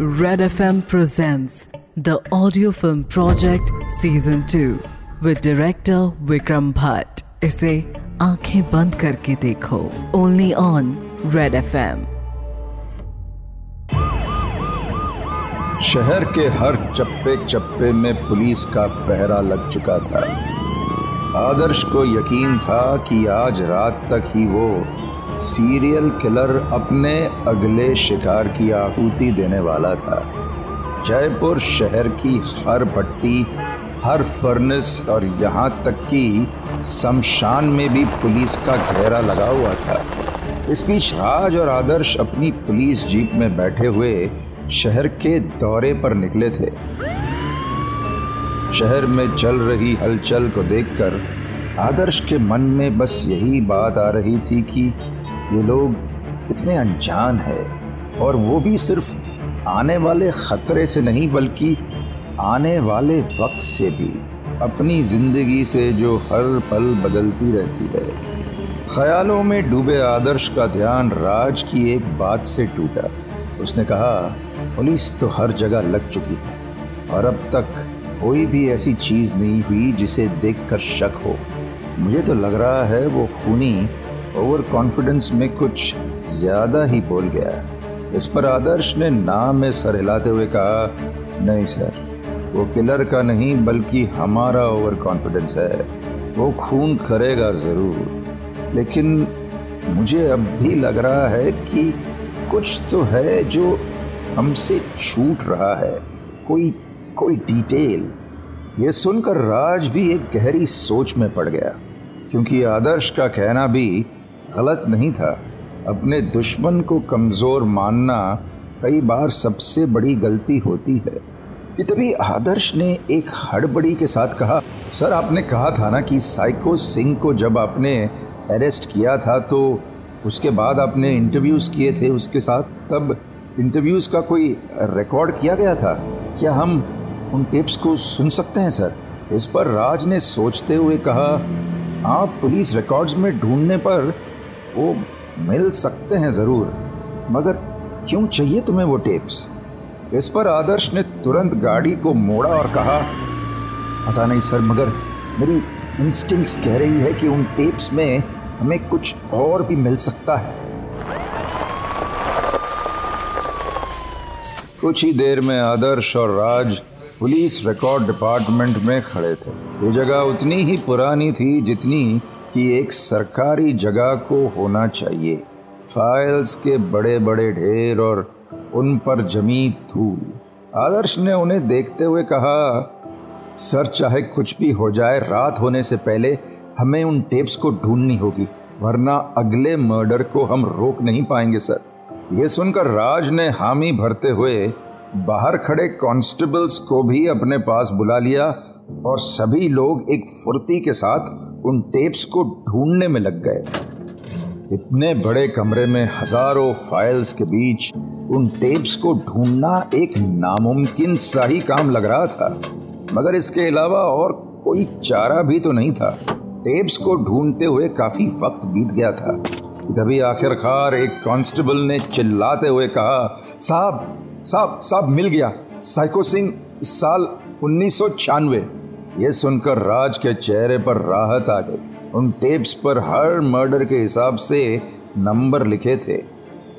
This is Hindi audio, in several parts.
Red FM presents the audio film project season 2 with director Vikram Bhatt. इसे आँखें बंद करके देखो। ओनली ऑन रेड एफएम शहर के हर चप्पे चप्पे में पुलिस का पहरा लग चुका था। आदर्श को यकीन था कि आज रात तक ही वो सीरियल किलर अपने अगले शिकार की आहुति देने वाला था। जयपुर शहर की हर भट्टी, हर फर्नेस और यहाँ तक कि शमशान में भी पुलिस का घेरा लगा हुआ था। इस बीच राज और आदर्श अपनी पुलिस जीप में बैठे हुए शहर के दौरे पर निकले थे। शहर में चल रही हलचल को देखकर आदर्श के मन में बस यही बात आ रही थी कि ये लोग कितने अनजान है और वो भी सिर्फ़ आने वाले खतरे से नहीं, बल्कि आने वाले वक्त से भी, अपनी ज़िंदगी से जो हर पल बदलती रहती है। ख्यालों में डूबे आदर्श का ध्यान राज की एक बात से टूटा। उसने कहा, पुलिस तो हर जगह लग चुकी है, और अब तक कोई भी ऐसी चीज़ नहीं हुई जिसे देखकर शक हो। मुझे तो लग रहा है वो खूनी ओवर कॉन्फिडेंस में कुछ ज़्यादा ही बोल गया। इस पर आदर्श ने नाम में सर हिलाते हुए कहा, नहीं सर, वो किलर का नहीं, बल्कि हमारा ओवर कॉन्फिडेंस है। वो खून करेगा ज़रूर। लेकिन मुझे अब भी लग रहा है कि कुछ तो है जो हमसे छूट रहा है। कोई कोई डिटेल। ये सुनकर राज भी एक गहरी सोच में पड़ गया, क्योंकि आदर्श का कहना भी गलत नहीं था। अपने दुश्मन को कमज़ोर मानना कई बार सबसे बड़ी गलती होती है। कि तभी आदर्श ने एक हड़बड़ी के साथ कहा, सर, आपने कहा था ना कि साइको सिंह को जब आपने अरेस्ट किया था तो उसके बाद आपने इंटरव्यूज़ किए थे उसके साथ? तब इंटरव्यूज़ का कोई रिकॉर्ड किया गया था? क्या हम उन टिप्स को सुन सकते हैं, सर? इस पर राज ने सोचते हुए कहा, आप पुलिस रिकॉर्ड्स में ढूँढने पर वो मिल सकते हैं ज़रूर, मगर क्यों चाहिए तुम्हें वो टेप्स इस पर आदर्श ने तुरंत गाड़ी को मोड़ा और कहा, पता नहीं सर, मगर मेरी इंस्टिंक्ट्स कह रही है कि उन टेप्स में हमें कुछ और भी मिल सकता है. कुछ ही देर में आदर्श और राज पुलिस रिकॉर्ड डिपार्टमेंट में खड़े थे। ये जगह उतनी ही पुरानी थी जितनी कि एक सरकारी जगह को होना चाहिए। फाइल्स के बड़े बड़े ढेर और उन पर जमी धूल। आदर्श ने उन्हें देखते हुए कहा, सर, चाहे कुछ भी हो जाए, रात होने से पहले हमें उन टेप्स को ढूंढनी होगी, वरना अगले मर्डर को हम रोक नहीं पाएँगे, सर। यह सुनकर राज ने हामी भरते हुए बाहर खड़े कांस्टेबल्स को भी अपने पास बुला लिया और सभी लोग एक फुर्ती के साथ उन टेप्स को ढूँढने में लग गए। इतने बड़े कमरे में हज़ारों फाइल्स के बीच उन टेप्स को ढूंढना एक नामुमकिन सा ही काम लग रहा था। मगर इसके अलावा और कोई चारा भी तो नहीं था। टेप्स को ढूंढते हुए काफ़ी वक्त बीत गया था। तभी आखिरकार एक कांस्टेबल ने चिल्लाते हुए कहा, साहब साहब साहब मिल गया। साइको सिंह साल उन्नीस ये सुनकर राज के चेहरे पर राहत आ गई। उन टेप्स पर हर मर्डर के हिसाब से नंबर लिखे थे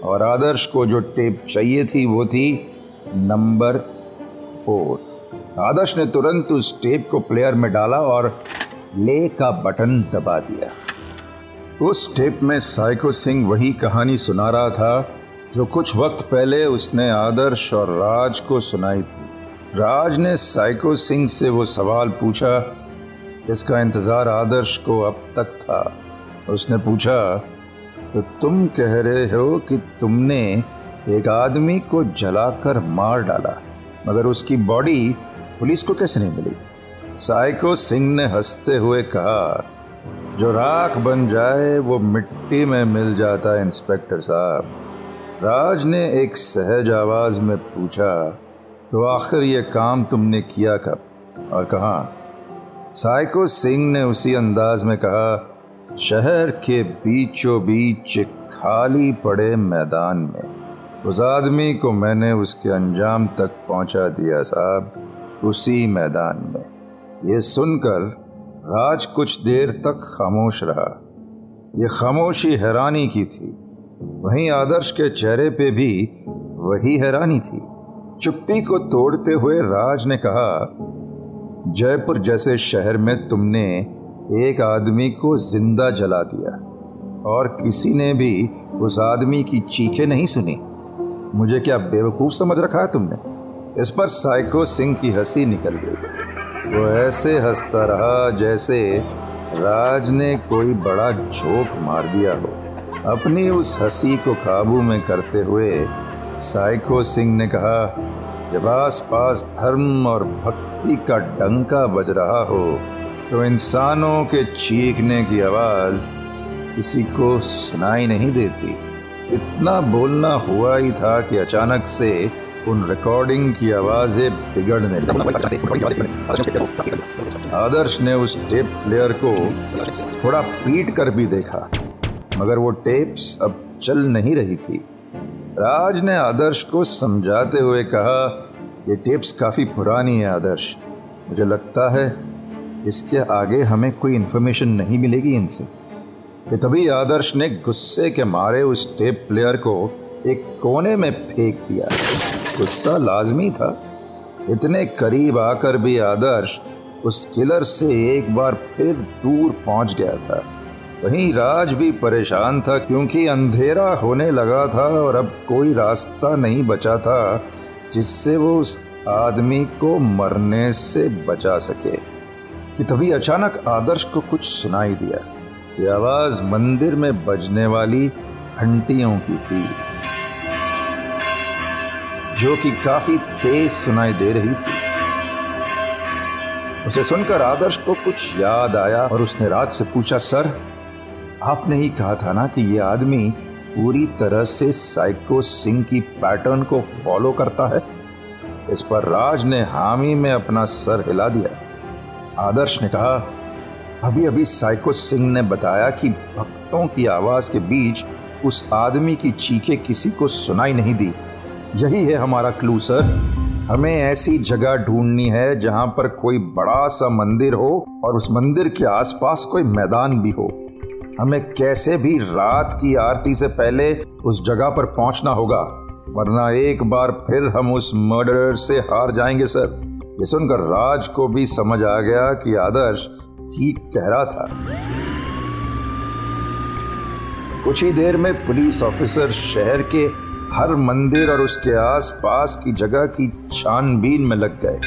और आदर्श को जो टेप चाहिए थी, वो थी नंबर फोर आदर्श ने तुरंत उस टेप को प्लेयर में डाला और ले का बटन दबा दिया। उस टेप में साइको सिंह वही कहानी सुना रहा था, जो कुछ वक्त पहले उसने आदर्श और राज को सुनाई थी राज ने साइको सिंह से वो सवाल पूछा, इसका इंतज़ार आदर्श को अब तक था। उसने पूछा तो तुम कह रहे हो कि तुमने एक आदमी को जलाकर मार डाला, मगर उसकी बॉडी पुलिस को कैसे नहीं मिली? साइको सिंह ने हँसते हुए कहा, जो राख बन जाए, वो मिट्टी में मिल जाता है इंस्पेक्टर साहब। राज ने एक सहज आवाज़ में पूछा तो आखिर ये काम तुमने किया कब? और कहा? साइको सिंह ने उसी अंदाज में कहा, शहर के बीचों बीच खाली पड़े मैदान में। उस आदमी को मैंने उसके अंजाम तक पहुँचा दिया साहब, उसी मैदान में। ये सुनकर राज कुछ देर तक खामोश रहा। ये खामोशी हैरानी की थी। वहीं आदर्श के चेहरे पे भी वही हैरानी थी। चुप्पी को तोड़ते हुए राज ने कहा, जयपुर जैसे शहर में तुमने एक आदमी को ज़िंदा जला दिया और किसी ने भी उस आदमी की चीखें नहीं सुनी। मुझे क्या बेवकूफ़ समझ रखा है तुमने? इस पर साइको सिंह की हँसी निकल गई। वो ऐसे हंसता रहा जैसे राज ने कोई बड़ा झोंक मार दिया हो। अपनी उस हँसी को काबू में करते हुए साइको सिंह ने कहा, जब आस पास धर्म और भक्ति का डंका बज रहा हो तो इंसानों के चीखने की आवाज़ किसी को सुनाई नहीं देती। इतना बोलना हुआ ही था कि अचानक से उन रिकॉर्डिंग की आवाज़ें बिगड़ने लगी। आदर्श ने उस टेप प्लेयर को थोड़ा पीट कर भी देखा, मगर वो टेप्स अब चल नहीं रही थी। राज ने आदर्श को समझाते हुए कहा, ये टेप्स काफ़ी पुरानी है, आदर्श। मुझे लगता है इसके आगे हमें कोई इन्फॉर्मेशन नहीं मिलेगी इनसे। कि तभी आदर्श ने गुस्से के मारे उस टेप प्लेयर को एक कोने में फेंक दिया। गुस्सा लाजमी था। इतने करीब आकर भी आदर्श उस किलर से एक बार फिर दूर पहुँच गया था। वहीं राज भी परेशान था क्योंकि अंधेरा होने लगा था और अब कोई रास्ता नहीं बचा था जिससे वो उस आदमी को मरने से बचा सके। कि तभी अचानक आदर्श को कुछ सुनाई दिया। ये आवाज़ मंदिर में बजने वाली घंटियों की थी, जो कि काफ़ी तेज सुनाई दे रही थी। उसे सुनकर आदर्श को कुछ याद आया और उसने राज से पूछा, सर आपने ही कहा था ना कि ये आदमी पूरी तरह से साइको सिंह की पैटर्न को फॉलो करता है। इस पर राज ने हामी में अपना सर हिला दिया। आदर्श ने कहा अभी अभी साइको सिंह ने बताया कि भक्तों की आवाज़ के बीच उस आदमी की चीखें किसी को सुनाई नहीं दी। यही है हमारा क्लू सर हमें ऐसी जगह ढूंढनी है जहाँ पर कोई बड़ा सा मंदिर हो और उस मंदिर के आसपास कोई मैदान भी हो। हमें कैसे भी रात की आरती से पहले उस जगह पर पहुँचना होगा, वरना एक बार फिर हम उस मर्डरर से हार जाएँगे, सर। ये सुनकर राज को भी समझ आ गया कि आदर्श ठीक कह रहा था। कुछ ही देर में पुलिस ऑफिसर शहर के हर मंदिर और उसके आसपास की जगह की छानबीन में लग गए।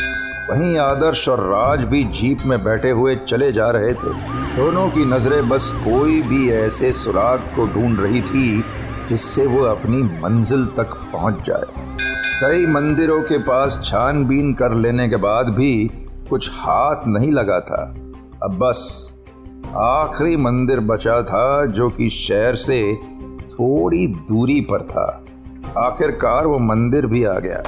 वहीं आदर्श और राज भी जीप में बैठे हुए चले जा रहे थे। दोनों की नज़रें बस कोई भी ऐसे सुराग को ढूंढ रही थी जिससे वो अपनी मंजिल तक पहुँच जाए। कई मंदिरों के पास छानबीन कर लेने के बाद भी कुछ हाथ नहीं लगा था। अब बस आखिरी मंदिर बचा था जो कि शहर से थोड़ी दूरी पर था। आखिरकार वो मंदिर भी आ गया।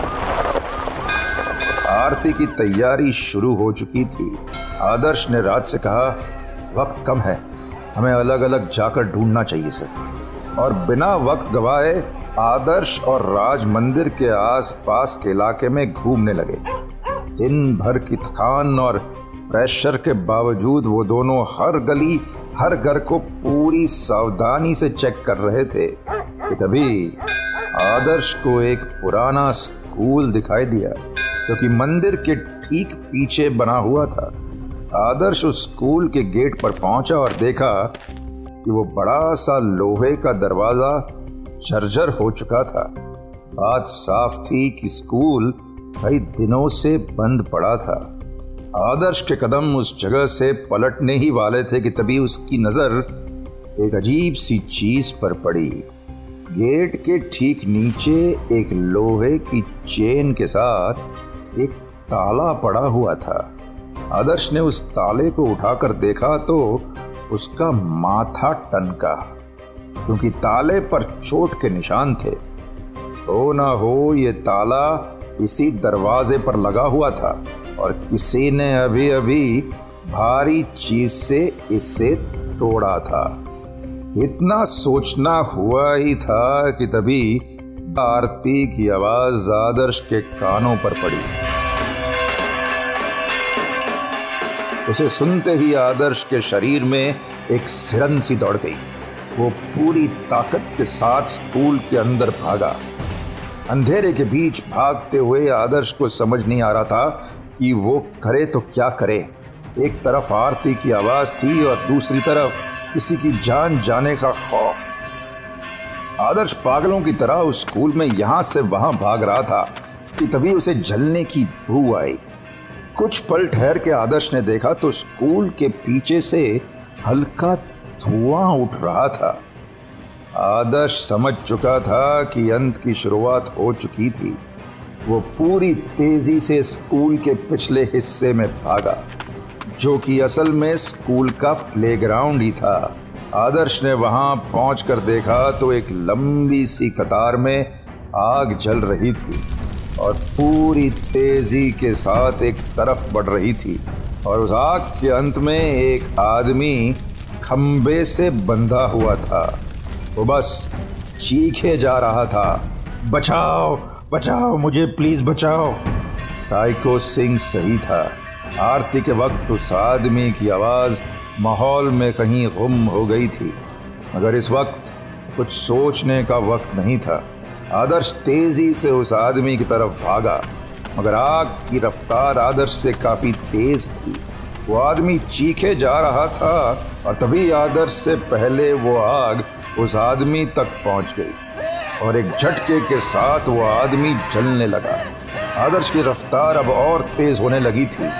आरती की तैयारी शुरू हो चुकी थी। आदर्श ने राज से कहा वक्त कम है। हमें अलग अलग जाकर ढूंढना चाहिए, सर। और बिना वक्त गवाए आदर्श और राज मंदिर के आस पास के इलाके में घूमने लगे। दिन भर की थकान और प्रेशर के बावजूद वो दोनों हर गली, हर घर को पूरी सावधानी से चेक कर रहे थे कि तभी आदर्श को एक पुराना स्कूल दिखाई दिया, जो कि मंदिर के ठीक पीछे बना हुआ था। आदर्श उस स्कूल के गेट पर पहुँचा और देखा कि वो बड़ा सा लोहे का दरवाज़ा जर्जर हो चुका था। बात साफ़ थी कि स्कूल कई दिनों से बंद पड़ा था। आदर्श के कदम उस जगह से पलटने ही वाले थे कि तभी उसकी नज़र एक अजीब सी चीज़ पर पड़ी। गेट के ठीक नीचे एक लोहे की चेन के साथ एक ताला पड़ा हुआ था। आदर्श ने उस ताले को उठाकर देखा तो उसका माथा टनका, क्योंकि ताले पर चोट के निशान थे। हो ना हो, ये ताला इसी दरवाजे पर लगा हुआ था, और किसी ने अभी अभी भारी चीज़ से इसे तोड़ा था। इतना सोचना हुआ ही था कि तभी आरती की आवाज़ आदर्श के कानों पर पड़ी। उसे सुनते ही आदर्श के शरीर में एक सिरन सी दौड़ गई। वो पूरी ताकत के साथ स्कूल के अंदर भागा। अंधेरे के बीच भागते हुए आदर्श को समझ नहीं आ रहा था कि वो करे तो क्या करे। एक तरफ़ आरती की आवाज़ थी और दूसरी तरफ़ किसी की जान जाने का खौफ। आदर्श पागलों की तरह उस स्कूल में यहाँ से वहाँ भाग रहा था कि तभी उसे जलने की भू आई। कुछ पल ठहर के आदर्श ने देखा तो स्कूल के पीछे से हल्का धुआँ उठ रहा था। आदर्श समझ चुका था कि अंत की शुरुआत हो चुकी थी। वो पूरी तेज़ी से स्कूल के पिछले हिस्से में भागा, जो कि असल में स्कूल का प्लेग्राउंड ही था। आदर्श ने वहाँ पहुंचकर देखा तो एक लंबी सी कतार में आग जल रही थी। और पूरी तेज़ी के साथ एक तरफ़ बढ़ रही थी और उस आग के अंत में एक आदमी खंबे से बंधा हुआ था। वो बस चीखे जा रहा था। बचाओ बचाओ, मुझे प्लीज़ बचाओ। साइको सिंह सही था। आरती के वक्त उस आदमी की आवाज़ माहौल में कहीं गुम हो गई थी, मगर इस वक्त कुछ सोचने का वक्त नहीं था। आदर्श तेज़ी से उस आदमी की तरफ़ भागा, मगर आग की रफ्तार आदर्श से काफ़ी तेज थी। वो आदमी चीखे जा रहा था, और तभी आदर्श से पहले वो आग उस आदमी तक पहुँच गई, और एक झटके के साथ वो आदमी जलने लगा। आदर्श की रफ्तार अब और तेज होने लगी थी।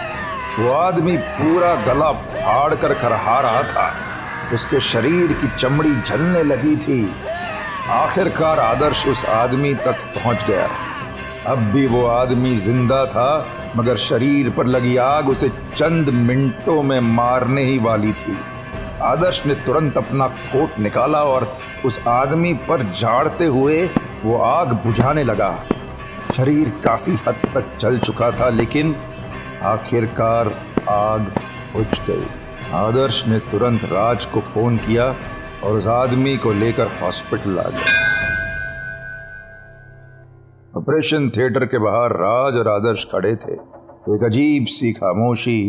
वो आदमी पूरा गला फाड़ कर खरहा रहा था। उसके शरीर की चमड़ी जलने लगी थी। आखिरकार आदर्श उस आदमी तक पहुँच गया। अब भी वो आदमी ज़िंदा था, मगर शरीर पर लगी आग उसे चंद मिनटों में मारने ही वाली थी। आदर्श ने तुरंत अपना कोट निकाला और उस आदमी पर झाड़ते हुए वो आग बुझाने लगा। शरीर काफ़ी हद तक जल चुका था, लेकिन आखिरकार आग बुझ गई। आदर्श ने तुरंत राज को फ़ोन किया और उस आदमी को लेकर हॉस्पिटल आ गया। ऑपरेशन थिएटर के बाहर राज और आदर्श खड़े थे। एक अजीब सी खामोशी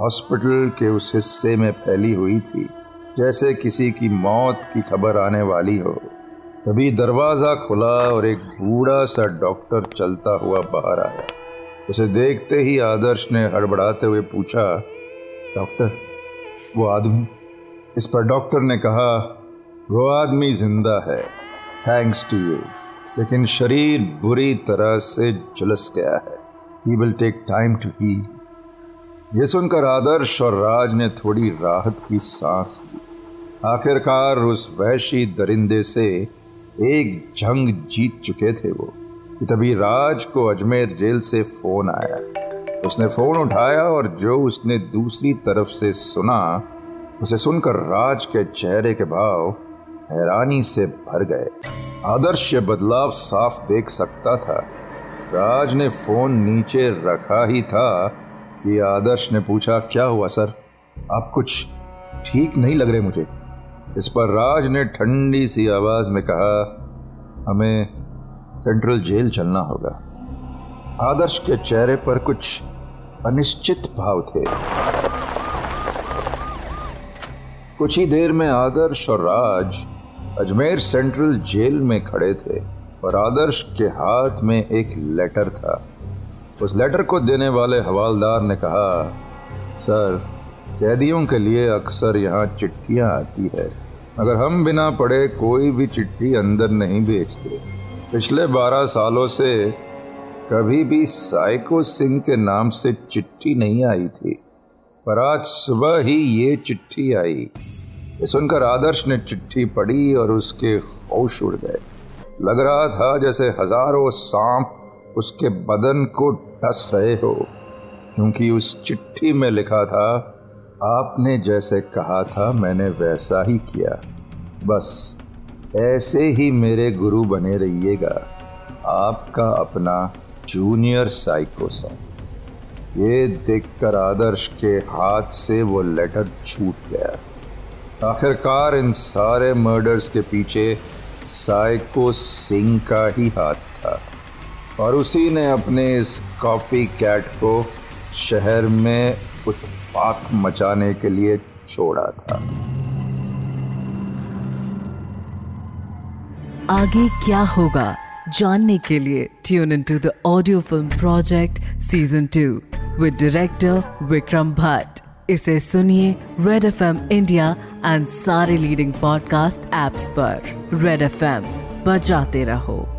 हॉस्पिटल के उस हिस्से में फैली हुई थी, जैसे किसी की मौत की खबर आने वाली हो। तभी दरवाज़ा खुला और एक बूढ़ा सा डॉक्टर चलता हुआ बाहर आया। उसे देखते ही आदर्श ने हड़बड़ाते हुए पूछा, डॉक्टर, वो आदमी? इस पर डॉक्टर ने कहा, वो आदमी ज़िंदा है। थैंक्स टू यू लेकिन शरीर बुरी तरह से झुलस गया है। He will take time to ही ये सुनकर आदर्श और राज ने थोड़ी राहत की सांस ली। आखिरकार उस वैशी दरिंदे से एक जंग जीत चुके थे वो। तभी राज को अजमेर जेल से फ़ोन आया। उसने फ़ोन उठाया और जो उसने दूसरी तरफ़ से सुना उसे सुनकर राज के चेहरे के भाव हैरानी से भर गए। आदर्श बदलाव साफ़ देख सकता था। राज ने फ़ोन नीचे रखा ही था कि आदर्श ने पूछा, क्या हुआ सर? आप कुछ ठीक नहीं लग रहे मुझे? इस पर राज ने ठंडी सी आवाज़ में कहा, हमें सेंट्रल जेल चलना होगा। आदर्श के चेहरे पर कुछ अनिश्चित भाव थे। कुछ ही देर में आदर्श और राज अजमेर सेंट्रल जेल में खड़े थे और आदर्श के हाथ में एक लेटर था। उस लेटर को देने वाले हवालदार ने कहा, सर, कैदियों के लिए अक्सर यहाँ चिट्ठियाँ आती है। मगर हम बिना पढ़े कोई भी चिट्ठी अंदर नहीं भेजते। पिछले बारह सालों से कभी भी साइको सिंह के नाम से चिट्ठी नहीं आई थी। पर आज सुबह ही ये चिट्ठी आई। ये सुनकर आदर्श ने चिट्ठी पढ़ी और उसके होश उड़ गए। लग रहा था जैसे हज़ारों सांप उसके बदन को डस रहे हो, क्योंकि उस चिट्ठी में लिखा था, आपने जैसे कहा था मैंने वैसा ही किया। बस, ऐसे ही मेरे गुरु बने रहिएगा। आपका अपना जूनियर साइको सन ये देखकर आदर्श के हाथ से वो लेटर छूट गया। आखिरकार इन सारे मर्डर्स के पीछे साइको सिंह का ही हाथ था। और उसी ने अपने इस कॉपी कैट को शहर में उत्पात मचाने के लिए छोड़ा था। आगे क्या होगा? जानने के लिए tune in to the audio film project season two with director Vikram Bhatt इसे सुनिए Red F M India and सारे लीडिंग पॉडकास्ट एप्स पर। रेड एफ़ एम बजाते रहो।